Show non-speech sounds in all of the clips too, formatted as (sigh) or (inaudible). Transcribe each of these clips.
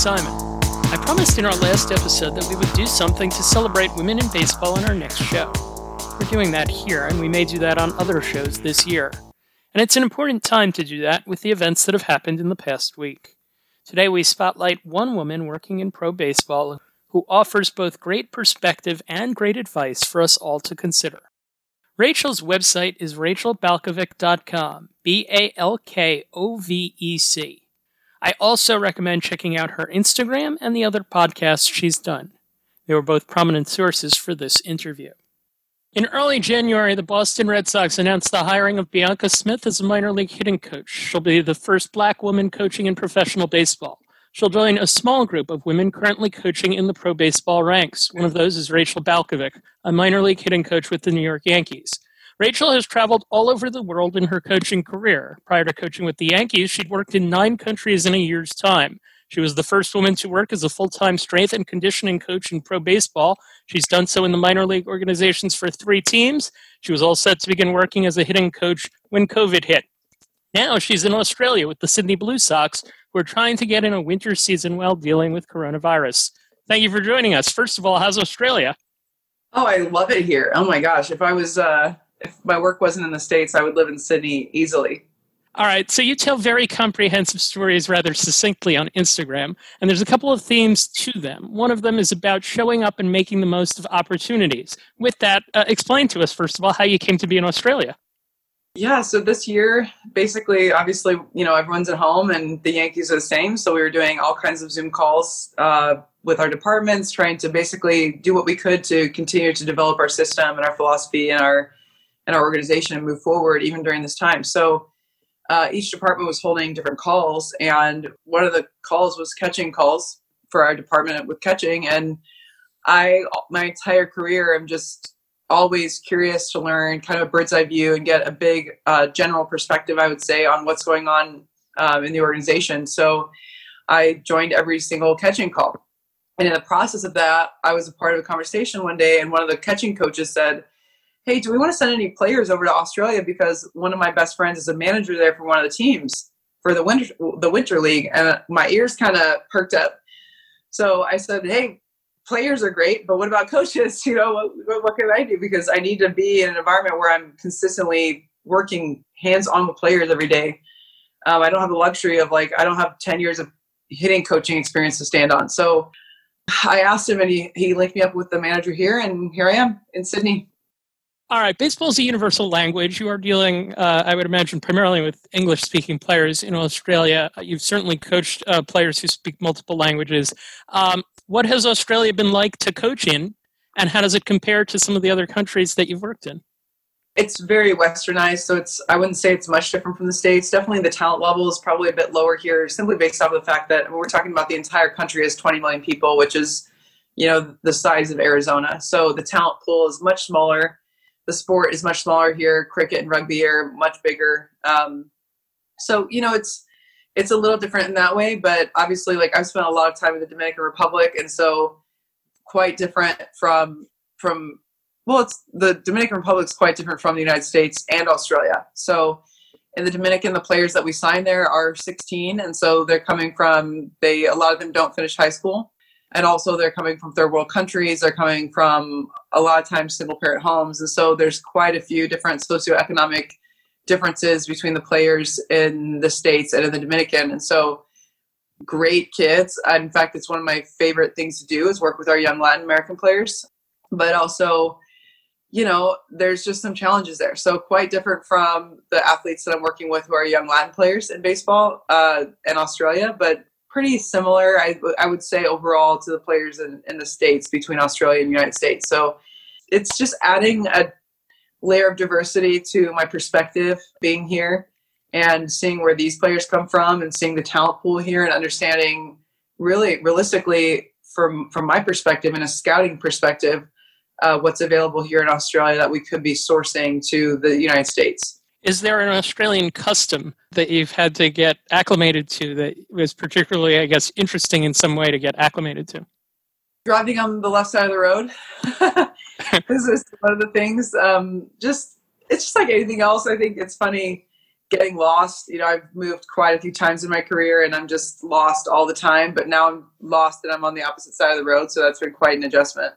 Simon. I promised in our last episode that we would do something to celebrate women in baseball in our next show. We're doing that here, and we may do that on other shows this year. And it's an important time to do that with the events that have happened in the past week. Today we spotlight one woman working in pro baseball who offers both great perspective and great advice for us all to consider. Rachel's website is rachelbalkovec.com, B A L K O V E C. I also recommend checking out her Instagram and the other podcasts she's done. They were both prominent sources for this interview. In early January, the Boston Red Sox announced the hiring of Bianca Smith as a minor league hitting coach. She'll be the first black woman coaching in professional baseball. She'll join a small group of women currently coaching in the pro baseball ranks. One of those is Rachel Balkovec, a minor league hitting coach with the New York Yankees. Rachel has traveled all over the world in her coaching career. Prior to coaching with the Yankees, she'd worked in nine countries in a year's time. She was the first woman to work as a full time strength and conditioning coach in pro baseball. She's done so in the minor league organizations for three teams. She was all set to begin working as a hitting coach when COVID hit. Now she's in Australia with the Sydney Blue Sox, who are trying to get in a winter season while dealing with coronavirus. Thank you for joining us. First of all, how's Australia? Oh, I love it here. Oh my gosh, if I was uh if my work wasn't in the states, I would live in Sydney easily. All right, so you tell very comprehensive stories rather succinctly on Instagram, and there's a couple of themes to them. One of them is about showing up and making the most of opportunities. With that, uh, explain to us, first of all, how you came to be in Australia. Yeah, so this year, basically, obviously, you know, everyone's at home and the Yankees are the same. So we were doing all kinds of Zoom calls uh, with our departments, trying to basically do what we could to continue to develop our system and our philosophy and our and our organization and move forward even during this time. So uh, each department was holding different calls, and one of the calls was catching calls for our department with catching. And I, my entire career, I'm just always curious to learn kind of a bird's eye view and get a big uh, general perspective, I would say, on what's going on um, in the organization. So I joined every single catching call. And in the process of that, I was a part of a conversation one day, and one of the catching coaches said, Hey, do we want to send any players over to Australia? Because one of my best friends is a manager there for one of the teams for the winter the winter league, and my ears kind of perked up. So I said, "Hey, players are great, but what about coaches? (laughs) You know, what, what can I do? Because I need to be in an environment where I'm consistently working hands on with players every day. Um, I don't have the luxury of like, I don't have 10 years of hitting coaching experience to stand on. So I asked him and he, he linked me up with the manager here, and here I am in Sydney. All right, baseball is a universal language. You are dealing, uh, I would imagine, primarily with English speaking players in Australia. You've certainly coached uh, players who speak multiple languages. Um, what has Australia been like to coach in, and how does it compare to some of the other countries that you've worked in? It's very westernized, so it's I wouldn't say it's much different from the states. Definitely, the talent level is probably a bit lower here, simply based off of the fact that we're talking about the entire country has 20 million people, which is you know the size of Arizona. So the talent pool is much smaller. The sport is much smaller here. Cricket and rugby are much bigger. Um, so you know it's it's a little different in that way, but obviously, like I've spent a lot of time in the Dominican Republic, and so quite different from from well, it's the Dominican Republic is quite different from the United States and Australia. So in the Dominican, the players that we sign there are 16, and so they're coming from they a lot of them don't finish high school, and also they're coming from third world countries. They're coming from a lot of times single parent homes, and so there's quite a few different socioeconomic differences between the players in the states and in the Dominican, and so great kids. In fact, it's one of my favorite things to do is work with our young Latin American players, but also, you know, there's just some challenges there. So quite different from the athletes that I'm working with who are young Latin players in baseball uh, in Australia, but pretty similar, I, I would say overall to the players in, in the States between Australia and United States. So it's just adding a layer of diversity to my perspective being here and seeing where these players come from and seeing the talent pool here and understanding really realistically from from my perspective and a scouting perspective uh, what's available here in australia that we could be sourcing to the united states is there an australian custom that you've had to get acclimated to that was particularly i guess interesting in some way to get acclimated to driving on the left side of the road (laughs) this is one of the things um, just it's just like anything else i think it's funny getting lost. You know, I've moved quite a few times in my career and I'm just lost all the time, but now I'm lost and I'm on the opposite side of the road. So that's been quite an adjustment.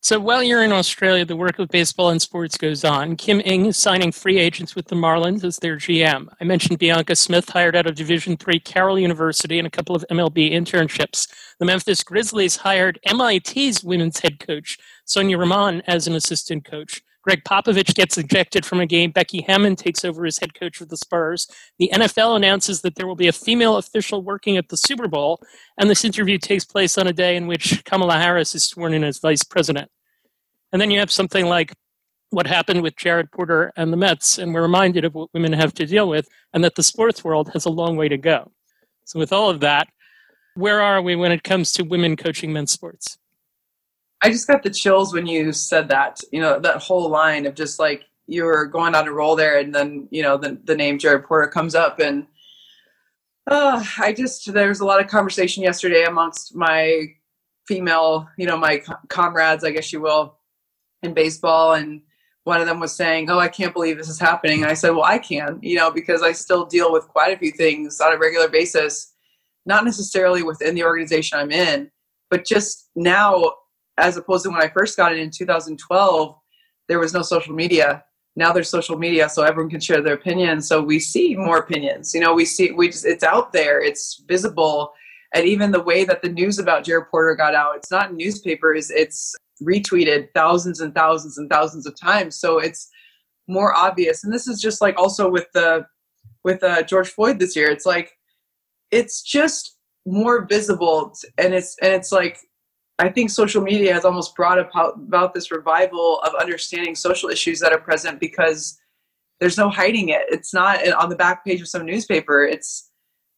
So while you're in Australia, the work of baseball and sports goes on. Kim Ng is signing free agents with the Marlins as their GM. I mentioned Bianca Smith hired out of Division Three Carroll University and a couple of MLB internships. The Memphis Grizzlies hired MIT's women's head coach Sonia Raman as an assistant coach. Gregg Popovich gets ejected from a game. Becky Hammon takes over as head coach of the Spurs. The NFL announces that there will be a female official working at the Super Bowl, and this interview takes place on a day in which Kamala Harris is sworn in as vice president. And then you have something like what happened with Jared Porter and the Mets, and we're reminded of what women have to deal with, and that the sports world has a long way to go. So, with all of that, where are we when it comes to women coaching men's sports? I just got the chills when you said that. You know, that whole line of just like you were going on a roll there, and then you know the the name Jared Porter comes up, and uh, I just there was a lot of conversation yesterday amongst my female, you know, my comrades, I guess you will, in baseball, and one of them was saying, "Oh, I can't believe this is happening," and I said, "Well, I can, you know, because I still deal with quite a few things on a regular basis, not necessarily within the organization I'm in." But just now as opposed to when I first got it in 2012, there was no social media. Now there's social media, so everyone can share their opinions. So we see more opinions. You know, we see we just it's out there, it's visible, and even the way that the news about Jared Porter got out, it's not in newspapers, it's retweeted thousands and thousands and thousands of times. So it's more obvious. And this is just like also with the with uh, George Floyd this year. It's like it's just more visible, and it's and it's like I think social media has almost brought about, this revival of understanding social issues that are present because there's no hiding it. It's not on the back page of some newspaper. It's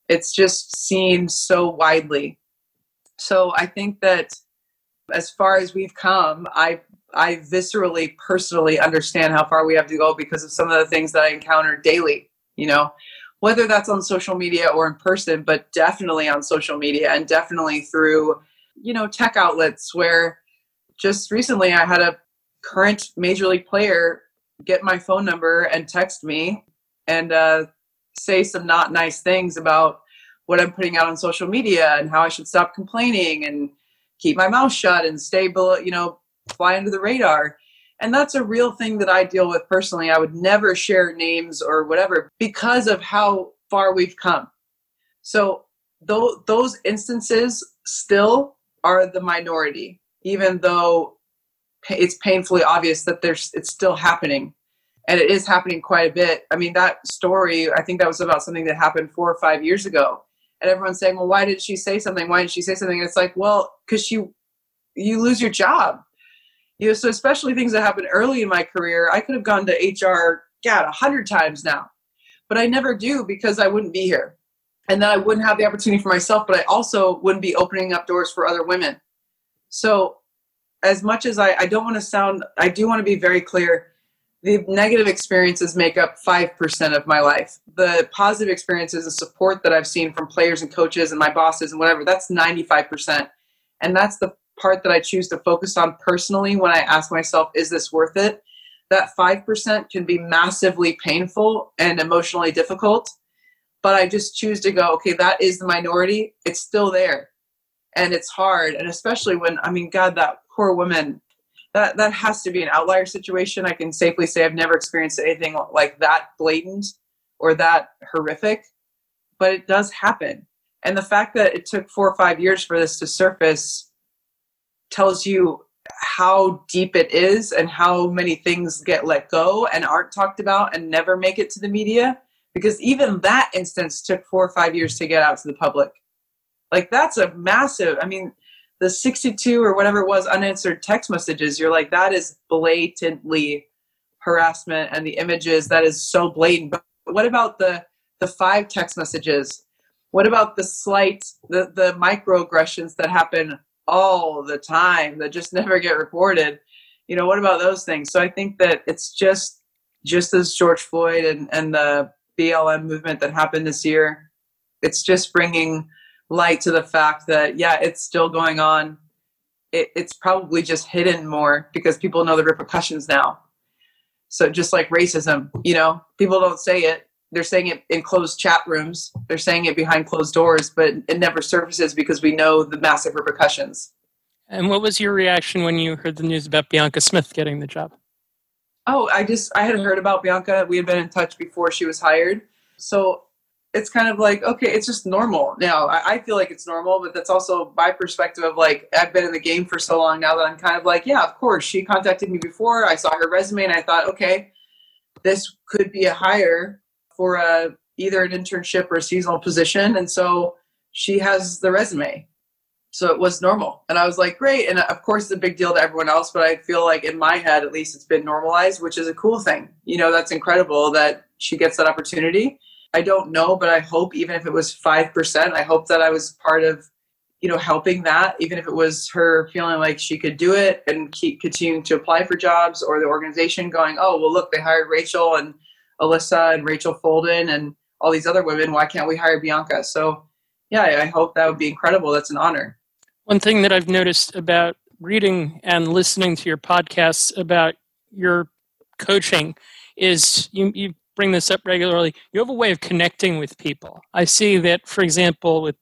it's just seen so widely. So I think that as far as we've come, I I viscerally, personally understand how far we have to go because of some of the things that I encounter daily. You know, whether that's on social media or in person, but definitely on social media and definitely through you know tech outlets where just recently I had a current major league player get my phone number and text me and uh, say some not nice things about what I'm putting out on social media and how I should stop complaining and keep my mouth shut and stay below, you know, fly under the radar. And that's a real thing that I deal with personally. I would never share names or whatever because of how far we've come. So those instances still are the minority, even though it's painfully obvious that there's it's still happening. And it is happening quite a bit. I mean that story i think that was about something that happened four or five years ago. And everyone's saying well why did she say something? Why did she say something? And it's like well because you you lose your job. You know so especially things that happened early in my career i could have gone to hr god a hundred times now. But i never do because i wouldn't be here and then I wouldn't have the opportunity for myself, but I also wouldn't be opening up doors for other women. So, as much as I, I don't want to sound, I do want to be very clear. The negative experiences make up 5% of my life. The positive experiences and support that I've seen from players and coaches and my bosses and whatever, that's 95%. And that's the part that I choose to focus on personally when I ask myself, is this worth it? That 5% can be massively painful and emotionally difficult but I just choose to go, okay, that is the minority. It's still there. And it's hard. And especially when, I mean, God, that poor woman, that, that has to be an outlier situation. I can safely say I've never experienced anything like that blatant or that horrific, but it does happen. And the fact that it took four or five years for this to surface tells you how deep it is and how many things get let go and aren't talked about and never make it to the media because even that instance took four or five years to get out to the public. Like that's a massive. I mean, the 62 or whatever it was unanswered text messages. You're like that is blatantly harassment, and the images that is so blatant. But what about the the five text messages? What about the slight, the the microaggressions that happen all the time that just (laughs) never get reported? You know, what about those things? So I think that it's just just as George Floyd and and the BLM movement that happened this year. It's just bringing light to the fact that, yeah, it's still going on. It, it's probably just hidden more because people know the repercussions now. So just like racism, you know, people don't say it, they're saying it in closed chat rooms, they're saying it behind closed doors, but it never surfaces because we know the massive repercussions. And what was your reaction when you heard the news about Bianca Smith getting the job? Oh, I just I had heard about Bianca. We had been in touch before she was hired. So it's kind of like, okay, it's just normal. Now, I, I feel like it's normal, but that's also my perspective of like, I've been in the game for so long now that I'm kind of like, yeah, of course. She contacted me before. I saw her resume and I thought, okay, this could be a hire for a either an internship or a seasonal position. And so she has the resume. So it was normal. And I was like, great. And of course, it's a big deal to everyone else, but I feel like in my head, at least, it's been normalized, which is a cool thing. You know, that's incredible that she gets that opportunity. I don't know, but I hope even if it was 5%, I hope that I was part of, you know, helping that, even if it was her feeling like she could do it and keep continuing to apply for jobs or the organization going, oh, well, look, they hired Rachel and Alyssa and Rachel Folden and all these other women. Why can't we hire Bianca? So, yeah, I hope that would be incredible. That's an honor. One thing that I've noticed about reading and listening to your podcasts about your coaching is you, you bring this up regularly. You have a way of connecting with people. I see that, for example, with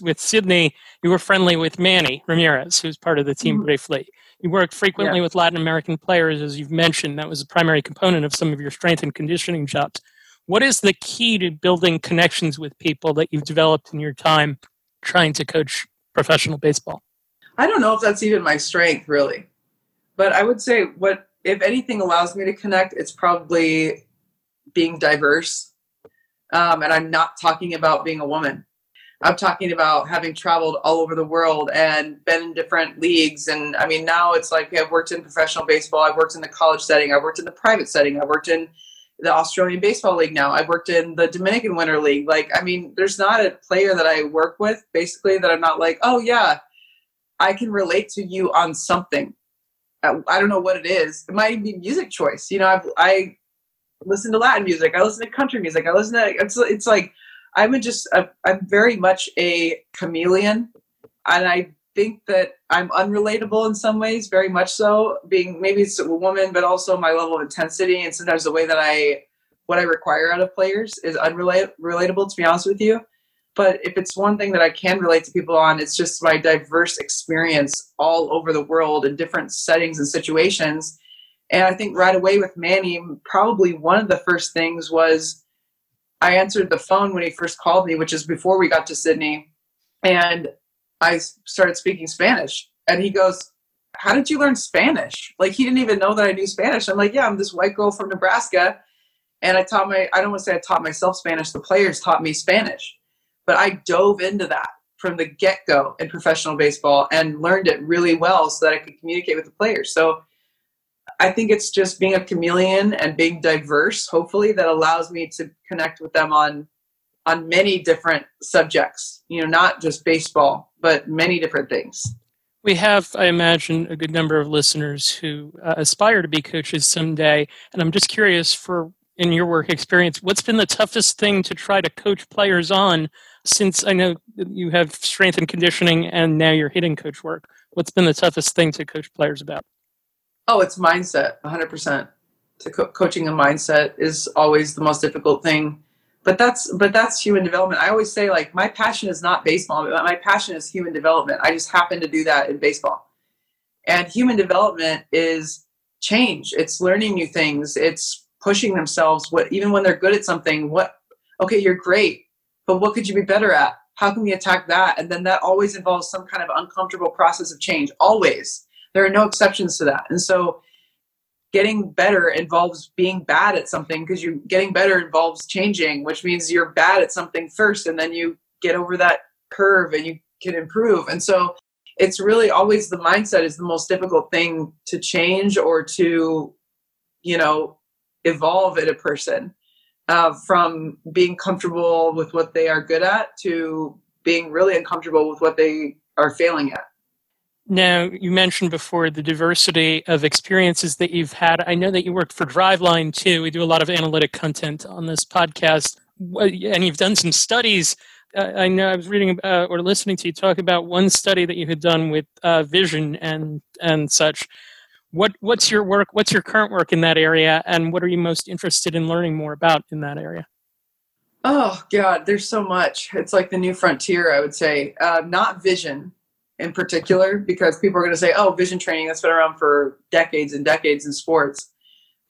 with Sydney, you were friendly with Manny Ramirez, who's part of the team mm-hmm. briefly. You worked frequently yeah. with Latin American players, as you've mentioned. That was a primary component of some of your strength and conditioning jobs. What is the key to building connections with people that you've developed in your time trying to coach professional baseball? I don't know if that's even my strength, really. But I would say what, if anything, allows me to connect, it's probably being diverse. Um, and I'm not talking about being a woman. I'm talking about having traveled all over the world and been in different leagues. And I mean, now it's like I've worked in professional baseball, I've worked in the college setting, I've worked in the private setting, I've worked in the Australian Baseball League now. I've worked in the Dominican Winter League. Like, I mean, there's not a player that I work with basically that I'm not like, oh, yeah, I can relate to you on something. Uh, I don't know what it is. It might be music choice. You know, I've, I listen to Latin music. I listen to country music. I listen to, it's, it's like, I'm just, a, I'm very much a chameleon. And I think that I'm unrelatable in some ways, very much so. Being maybe it's a woman, but also my level of intensity and sometimes the way that I what I require out of players is unrelatable. To be honest with you, but if it's one thing that I can relate to people on, it's just my diverse experience all over the world in different settings and situations. And I think right away with Manny, probably one of the first things was I answered the phone when he first called me, which is before we got to Sydney. And I started speaking Spanish. And he goes, How did you learn Spanish? Like, he didn't even know that I knew Spanish. I'm like, Yeah, I'm this white girl from Nebraska. And I taught my, I don't want to say I taught myself Spanish, the players taught me Spanish. But I dove into that from the get go in professional baseball and learned it really well so that I could communicate with the players. So I think it's just being a chameleon and being diverse, hopefully, that allows me to connect with them on on many different subjects, you know, not just baseball, but many different things. We have, I imagine, a good number of listeners who uh, aspire to be coaches someday. And I'm just curious for, in your work experience, what's been the toughest thing to try to coach players on since I know you have strength and conditioning and now you're hitting coach work? What's been the toughest thing to coach players about? Oh, it's mindset, 100%. To co- coaching a mindset is always the most difficult thing but that's but that's human development. I always say like my passion is not baseball but my passion is human development. I just happen to do that in baseball. And human development is change. It's learning new things. It's pushing themselves. What even when they're good at something what okay you're great but what could you be better at? How can we attack that? And then that always involves some kind of uncomfortable process of change always. There are no exceptions to that. And so getting better involves being bad at something because you getting better involves changing which means you're bad at something first and then you get over that curve and you can improve. And so it's really always the mindset is the most difficult thing to change or to you know evolve in a person uh, from being comfortable with what they are good at to being really uncomfortable with what they are failing at now, you mentioned before the diversity of experiences that you've had. I know that you worked for Driveline too. We do a lot of analytic content on this podcast, and you've done some studies. Uh, I know I was reading uh, or listening to you talk about one study that you had done with uh, vision and and such. What what's your work? What's your current work in that area, and what are you most interested in learning more about in that area? Oh God, there's so much. It's like the new frontier, I would say. Uh, not vision in particular, because people are going to say, "Oh, vision training that's been around for decades and decades in sports,"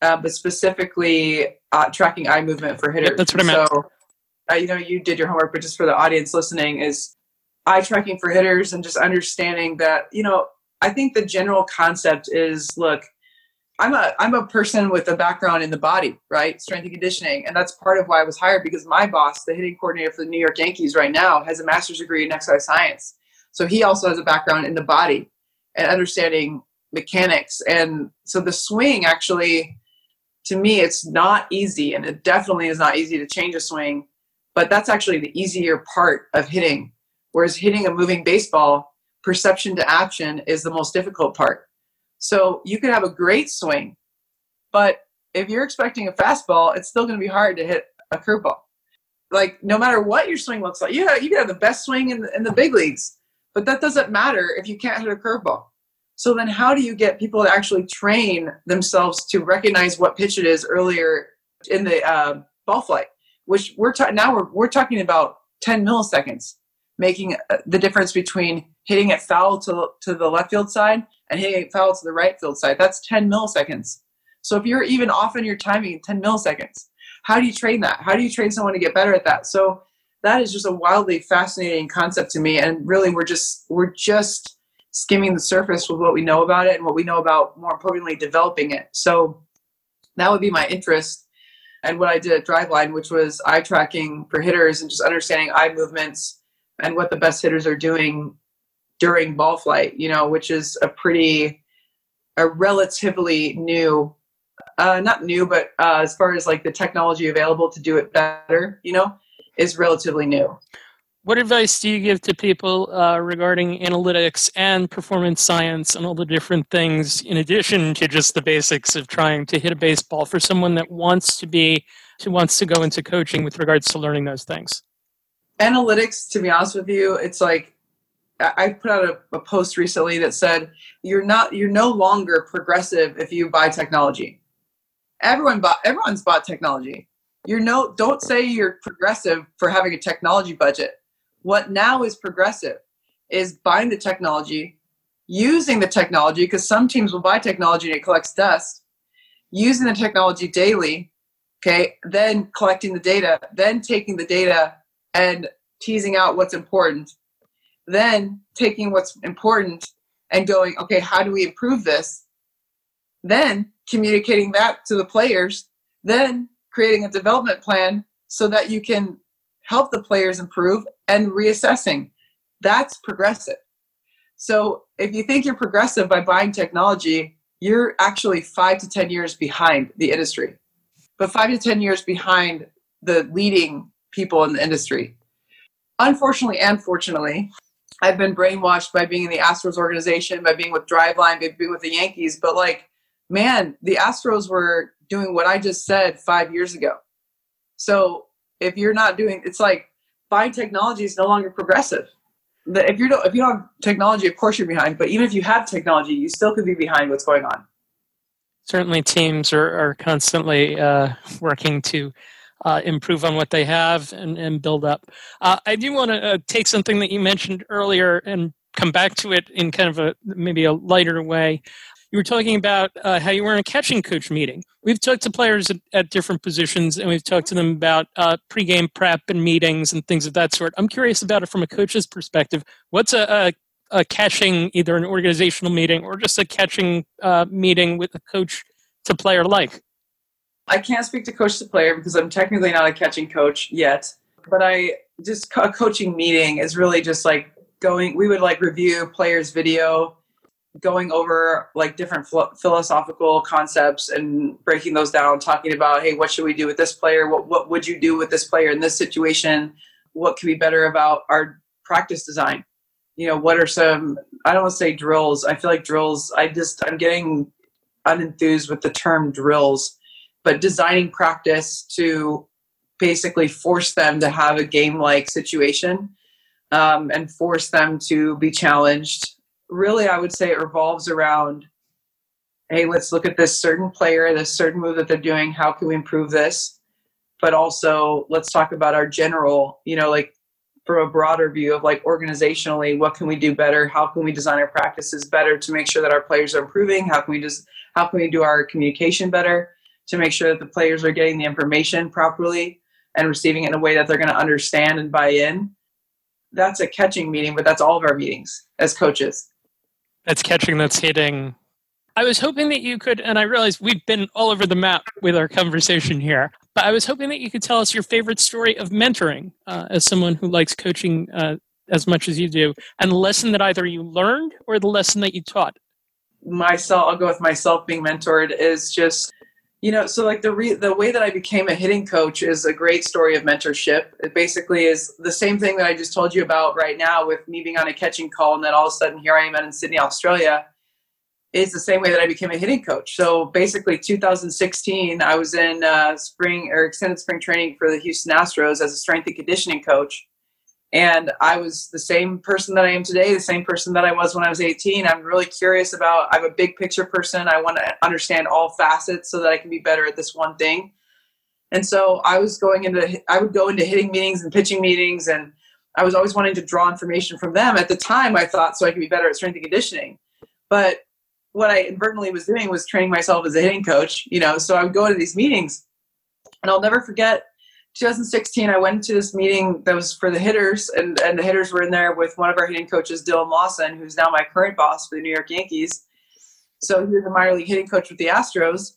uh, but specifically uh, tracking eye movement for hitters. That's what I meant. So, uh, you know, you did your homework, but just for the audience listening, is eye tracking for hitters and just understanding that you know. I think the general concept is look I'm a I'm a person with a background in the body, right? Strength and conditioning, and that's part of why I was hired because my boss, the hitting coordinator for the New York Yankees right now, has a master's degree in exercise science. So he also has a background in the body and understanding mechanics. And so the swing actually, to me, it's not easy, and it definitely is not easy to change a swing. But that's actually the easier part of hitting. Whereas hitting a moving baseball, perception to action is the most difficult part so you could have a great swing, but if you're expecting a fastball, it's still going to be hard to hit a curveball. Like no matter what your swing looks like, you have, you can have the best swing in the, in the big leagues, but that doesn't matter if you can't hit a curveball. So then, how do you get people to actually train themselves to recognize what pitch it is earlier in the uh, ball flight? Which we're ta- now we're we're talking about 10 milliseconds, making uh, the difference between hitting it foul to to the left field side and hitting it foul to the right field side. That's 10 milliseconds. So if you're even off in your timing 10 milliseconds, how do you train that? How do you train someone to get better at that? So that is just a wildly fascinating concept to me. And really we're just we're just skimming the surface with what we know about it and what we know about more importantly developing it. So that would be my interest and what I did at Driveline, which was eye tracking for hitters and just understanding eye movements and what the best hitters are doing during ball flight, you know, which is a pretty, a relatively new, uh, not new, but uh, as far as like the technology available to do it better, you know, is relatively new. What advice do you give to people uh, regarding analytics and performance science and all the different things, in addition to just the basics of trying to hit a baseball, for someone that wants to be, who wants to go into coaching with regards to learning those things? Analytics, to be honest with you, it's like I put out a, a, post recently that said you're not you're no longer progressive if you buy technology. Everyone bought everyone's bought technology. You're no don't say you're progressive for having a technology budget. What now is progressive is buying the technology, using the technology because some teams will buy technology and it collects dust, using the technology daily, okay, then collecting the data, then taking the data and teasing out what's important then taking what's important and going, okay, how do we improve this? Then communicating that to the players, then creating a development plan so that you can help the players improve and reassessing. That's progressive. So if you think you're progressive by buying technology, you're actually five to 10 years behind the industry, but five to 10 years behind the leading people in the industry. Unfortunately and fortunately, I've been brainwashed by being in the Astros organization, by being with Driveline, by being with the Yankees. But like, man, the Astros were doing what I just said five years ago. So if you're not doing, it's like buying technology is no longer progressive. If you don't, if you don't have technology, of course you're behind. But even if you have technology, you still could be behind what's going on. Certainly, teams are, are constantly uh, working to uh, improve on what they have and, and build up. Uh, I do want to uh, take something that you mentioned earlier and come back to it in kind of a maybe a lighter way. You were talking about uh, how you were in a catching coach meeting. We've talked to players at, at different positions, and we've talked to them about uh, pregame prep and meetings and things of that sort. I'm curious about it from a coach's perspective. What's a, a a catching either an organizational meeting or just a catching uh, meeting with a coach to player like I can't speak to coach to player because I'm technically not a catching coach yet. But I just a coaching meeting is really just like going. We would like review players' video, going over like different philosophical concepts and breaking those down. Talking about hey, what should we do with this player? What what would you do with this player in this situation? What could be better about our practice design? You know, what are some? I don't want to say drills. I feel like drills. I just I'm getting unenthused with the term drills but designing practice to basically force them to have a game like situation um, and force them to be challenged. Really, I would say it revolves around hey, let's look at this certain player, this certain move that they're doing. How can we improve this? but also let's talk about our general, you know, like from a broader view of like organizationally, what can we do better? How can we design our practices better to make sure that our players are improving? How can we just how can we do our communication better to make sure that the players are getting the information properly and receiving it in a way that they're going to understand and buy in? That's a catching meeting, but that's all of our meetings as coaches. That's catching, that's hitting. I was hoping that you could, and I realize we've been all over the map with our conversation here. But I was hoping that you could tell us your favorite story of mentoring uh, as someone who likes coaching uh, as much as you do, and the lesson that either you learned or the lesson that you taught. Myself, I'll go with myself being mentored is just, you know, so like the re- the way that I became a hitting coach is a great story of mentorship. It basically is the same thing that I just told you about right now with me being on a catching call, and then all of a sudden here I am in Sydney, Australia is the same way that I became a hitting coach. So basically, 2016, I was in uh, spring or extended spring training for the Houston Astros as a strength and conditioning coach. And I was the same person that I am today, the same person that I was when I was 18. I'm really curious about, I'm a big picture person. I want to understand all facets so that I can be better at this one thing. And so I was going into, I would go into hitting meetings and pitching meetings, and I was always wanting to draw information from them. At the time, I thought so I could be better at strength and conditioning. But what I inadvertently was doing was training myself as a hitting coach, you know. So I would go to these meetings, and I'll never forget 2016. I went to this meeting that was for the hitters, and, and the hitters were in there with one of our hitting coaches, Dillon Lawson, who's now my current boss for the New York Yankees. So he was a minor league hitting coach with the Astros.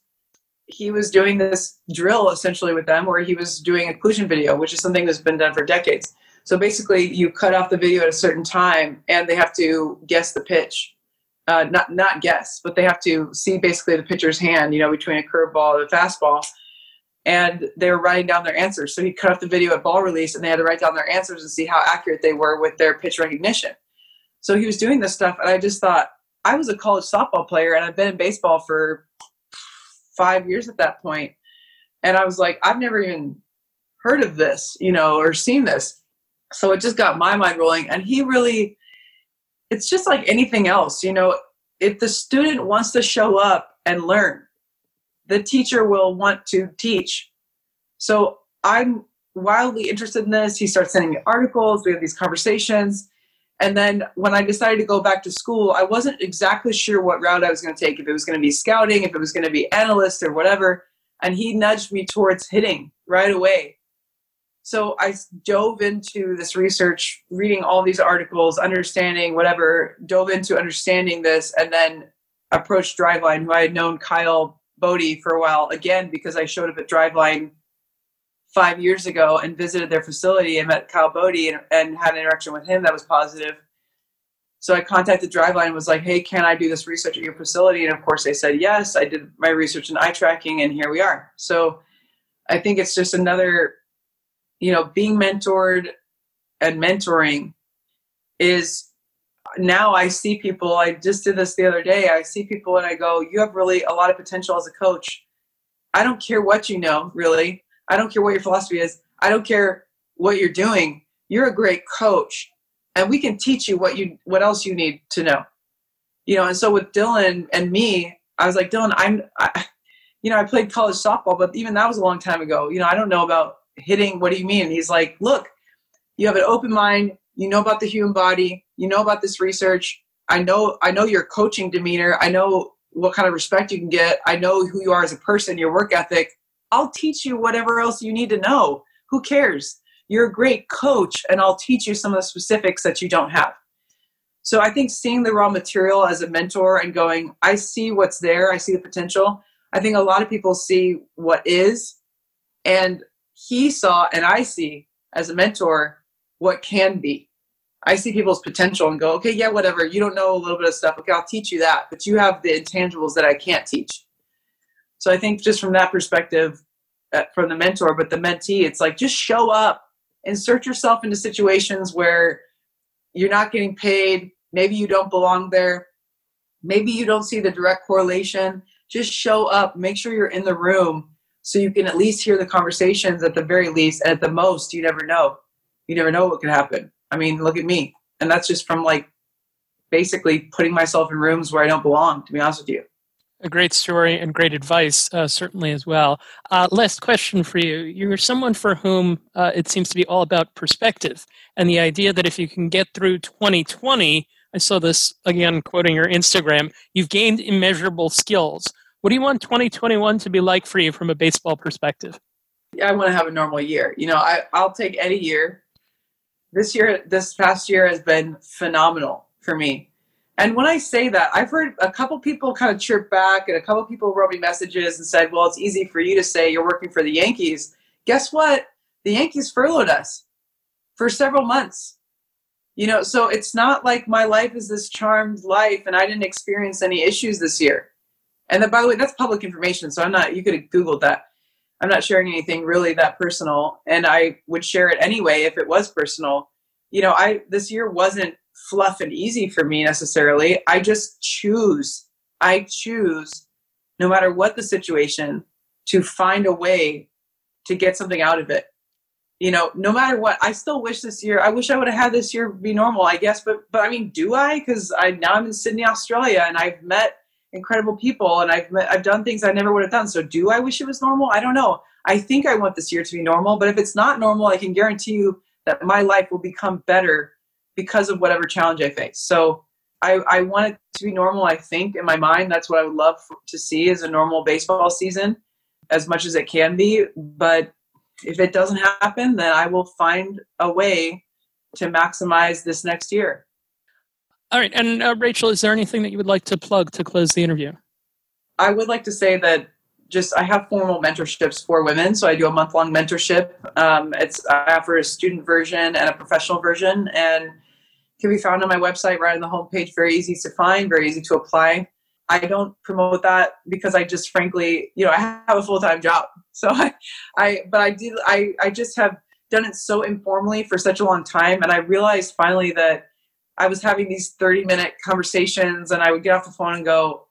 He was doing this drill essentially with them where he was doing occlusion video, which is something that's been done for decades. So basically, you cut off the video at a certain time, and they have to guess the pitch uh, not not guess, but they have to see basically the pitcher's hand, you know, between a curveball and a fastball. And they were writing down their answers. So he cut off the video at ball release, and they had to write down their answers and see how accurate they were with their pitch recognition. So he was doing this stuff, and I just thought I was a college softball player, and I've been in baseball for five years at that point. and I was like, I've never even heard of this, you know, or seen this. So it just got my mind rolling, and he really it's just like anything else you know if the student wants to show up and learn the teacher will want to teach. So i'm wildly interested in this. He starts sending me articles. We have these conversations. And then when i decided to go back to school i wasn't exactly sure what route i was going to take if it was going to be scouting if it was going to be analyst or whatever. And he nudged me towards hitting right away. So I dove into this research, reading all these articles, understanding whatever, dove into understanding this, and then approached Driveline, who I had known Kyle Boddy for a while, again, because I showed up at Driveline five years ago and visited their facility and met Kyle Boddy and, and had an interaction with him that was positive. So I contacted Driveline and was like, hey, can I do this research at your facility? And of course they said yes. I did my research in eye tracking and here we are. So I think it's just another you know, being mentored and mentoring is now I see people. I just did this the other day. I see people and I go, You have really a lot of potential as a coach. I don't care what you know, really. I don't care what your philosophy is. I don't care what you're doing. You're a great coach. And we can teach you what you what else you need to know. You know, and so with Dillon and me, I was like, Dillon, I'm I, you know, I played college softball, but even that was a long time ago. You know, I don't know about hitting what do you mean he's like look you have an open mind you know about the human body you know about this research. I know i know your coaching demeanor. I know what kind of respect you can get. I know who you are as a person your work ethic. I'll teach you whatever else you need to know. Who cares? You're a great coach and i'll teach you some of the specifics that you don't have. So i think seeing the raw material as a mentor and going i see what's there. I see the potential. I think a lot of people see what is and he saw and I see as a mentor what can be. I see people's potential and go, okay, yeah, whatever. You don't know a little bit of stuff. Okay, I'll teach you that. But you have the intangibles that I can't teach. So I think just from that perspective, uh, from the mentor, but the mentee, it's like just show up, insert yourself into situations where you're not getting paid. Maybe you don't belong there. Maybe you don't see the direct correlation. Just show up, make sure you're in the room so you can at least hear the conversations at the very least and at the most you never know you never know what could happen i mean look at me and that's just from like basically putting myself in rooms where i don't belong to be honest with you A great story and great advice, uh, certainly as well. Uh, last question for you. You're someone for whom uh, it seems to be all about perspective and the idea that if you can get through 2020, I saw this again quoting your Instagram, you've gained immeasurable skills. What do you want 2021 to be like for you from a baseball perspective? Yeah, I want to have a normal year. You know, I, I'll take any year. This year, this past year has been phenomenal for me. And when I say that, I've heard a couple people kind of chirp back, and a couple people wrote me messages and said, "Well, it's easy for you to say you're working for the Yankees." Guess what? The Yankees furloughed us for several months. You know, so it's not like my life is this charmed life, and I didn't experience any issues this year. And by the way, that's public information, so I'm not. You could have googled that. I'm not sharing anything really that personal, and I would share it anyway if it was personal. You know, I this year wasn't fluff and easy for me necessarily. I just choose. I choose, no matter what the situation, to find a way to get something out of it. You know, no matter what, I still wish this year. I wish I would have had this year be normal, I guess. But but I mean, do I? Because I now I'm in Sydney, Australia, and I've met incredible people and I've I've done things I never would have done. So do I wish it was normal? I don't know. I think I want this year to be normal, but if it's not normal, I can guarantee you that my life will become better because of whatever challenge I face. So I, I want it to be normal. I think in my mind, that's what I would love for, to see is a normal baseball season as much as it can be. But if it doesn't happen, then I will find a way to maximize this next year. All right. And uh, Rachel, is there anything that you would like to plug to close the interview? I would like to say that just I have formal mentorships for women. So I do a month long mentorship. Um, it's I offer a student version and a professional version, and can be found on my website right on the homepage. Very easy to find, very easy to apply. I don't promote that because I just frankly, you know, I have a full time job. So (laughs) I, I, but I did, I, I just have done it so informally for such a long time, and I realized finally that I was having these 30 minute conversations and I would get off the phone and go,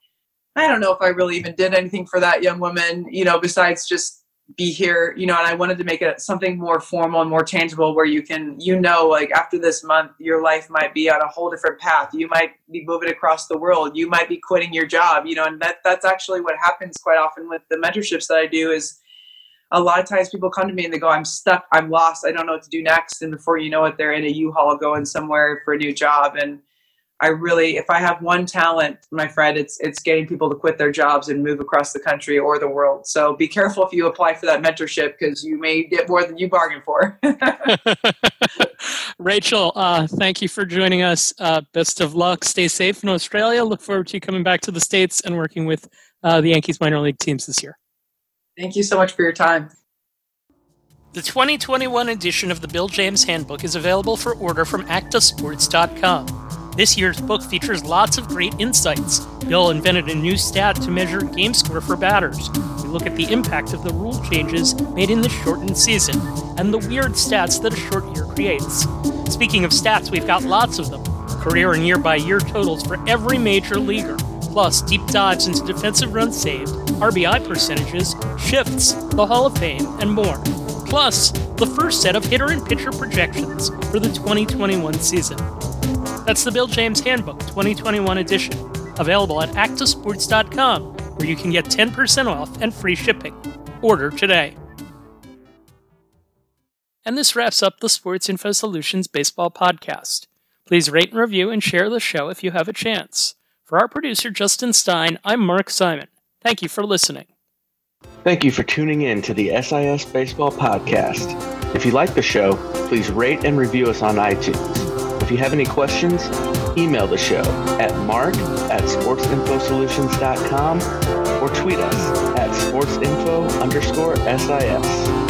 I don't know if I really even did anything for that young woman, you know, besides just be here, you know, and I wanted to make it something more formal and more tangible where you can, you know, like after this month, your life might be on a whole different path. You might be moving across the world. You might be quitting your job, you know, and that that's actually what happens quite often with the mentorships that I do is a lot of times people come to me and they go, I'm stuck, I'm lost, I don't know what to do next. And before you know it, they're in a U-Haul going somewhere for a new job. And I really, if I have one talent, my friend, it's it's getting people to quit their jobs and move across the country or the world. So be careful if you apply for that mentorship because you may get more than you bargained for. (laughs) (laughs) Rachel, uh, thank you for joining us. Uh, best of luck. Stay safe in Australia. Look forward to you coming back to the states and working with uh, the Yankees minor league teams this year. Thank you so much for your time. The 2021 edition of the Bill James Handbook is available for order from actasports.com. This year's book features lots of great insights. Bill invented a new stat to measure game score for batters. We look at the impact of the rule changes made in this shortened season and the weird stats that a short year creates. Speaking of stats, we've got lots of them career and year by year totals for every major leaguer, plus deep dives into defensive runs saved, RBI percentages, shifts, the Hall of Fame, and more. Plus, the first set of hitter and pitcher projections for the 2021 season. That's the Bill James Handbook 2021 edition, available at actasports.com, where you can get 10% off and free shipping. Order today. And this wraps up the Sports Info Solutions Baseball Podcast. Please rate and review and share the show if you have a chance. For our producer, Justin Stein, I'm Mark Simon. Thank you for listening. Thank you for tuning in to the SIS Baseball Podcast. If you like the show, please rate and review us on iTunes. If you have any questions, email the show at mark at sportsinfosolutions.com or tweet us at sportsinfo underscore SIS.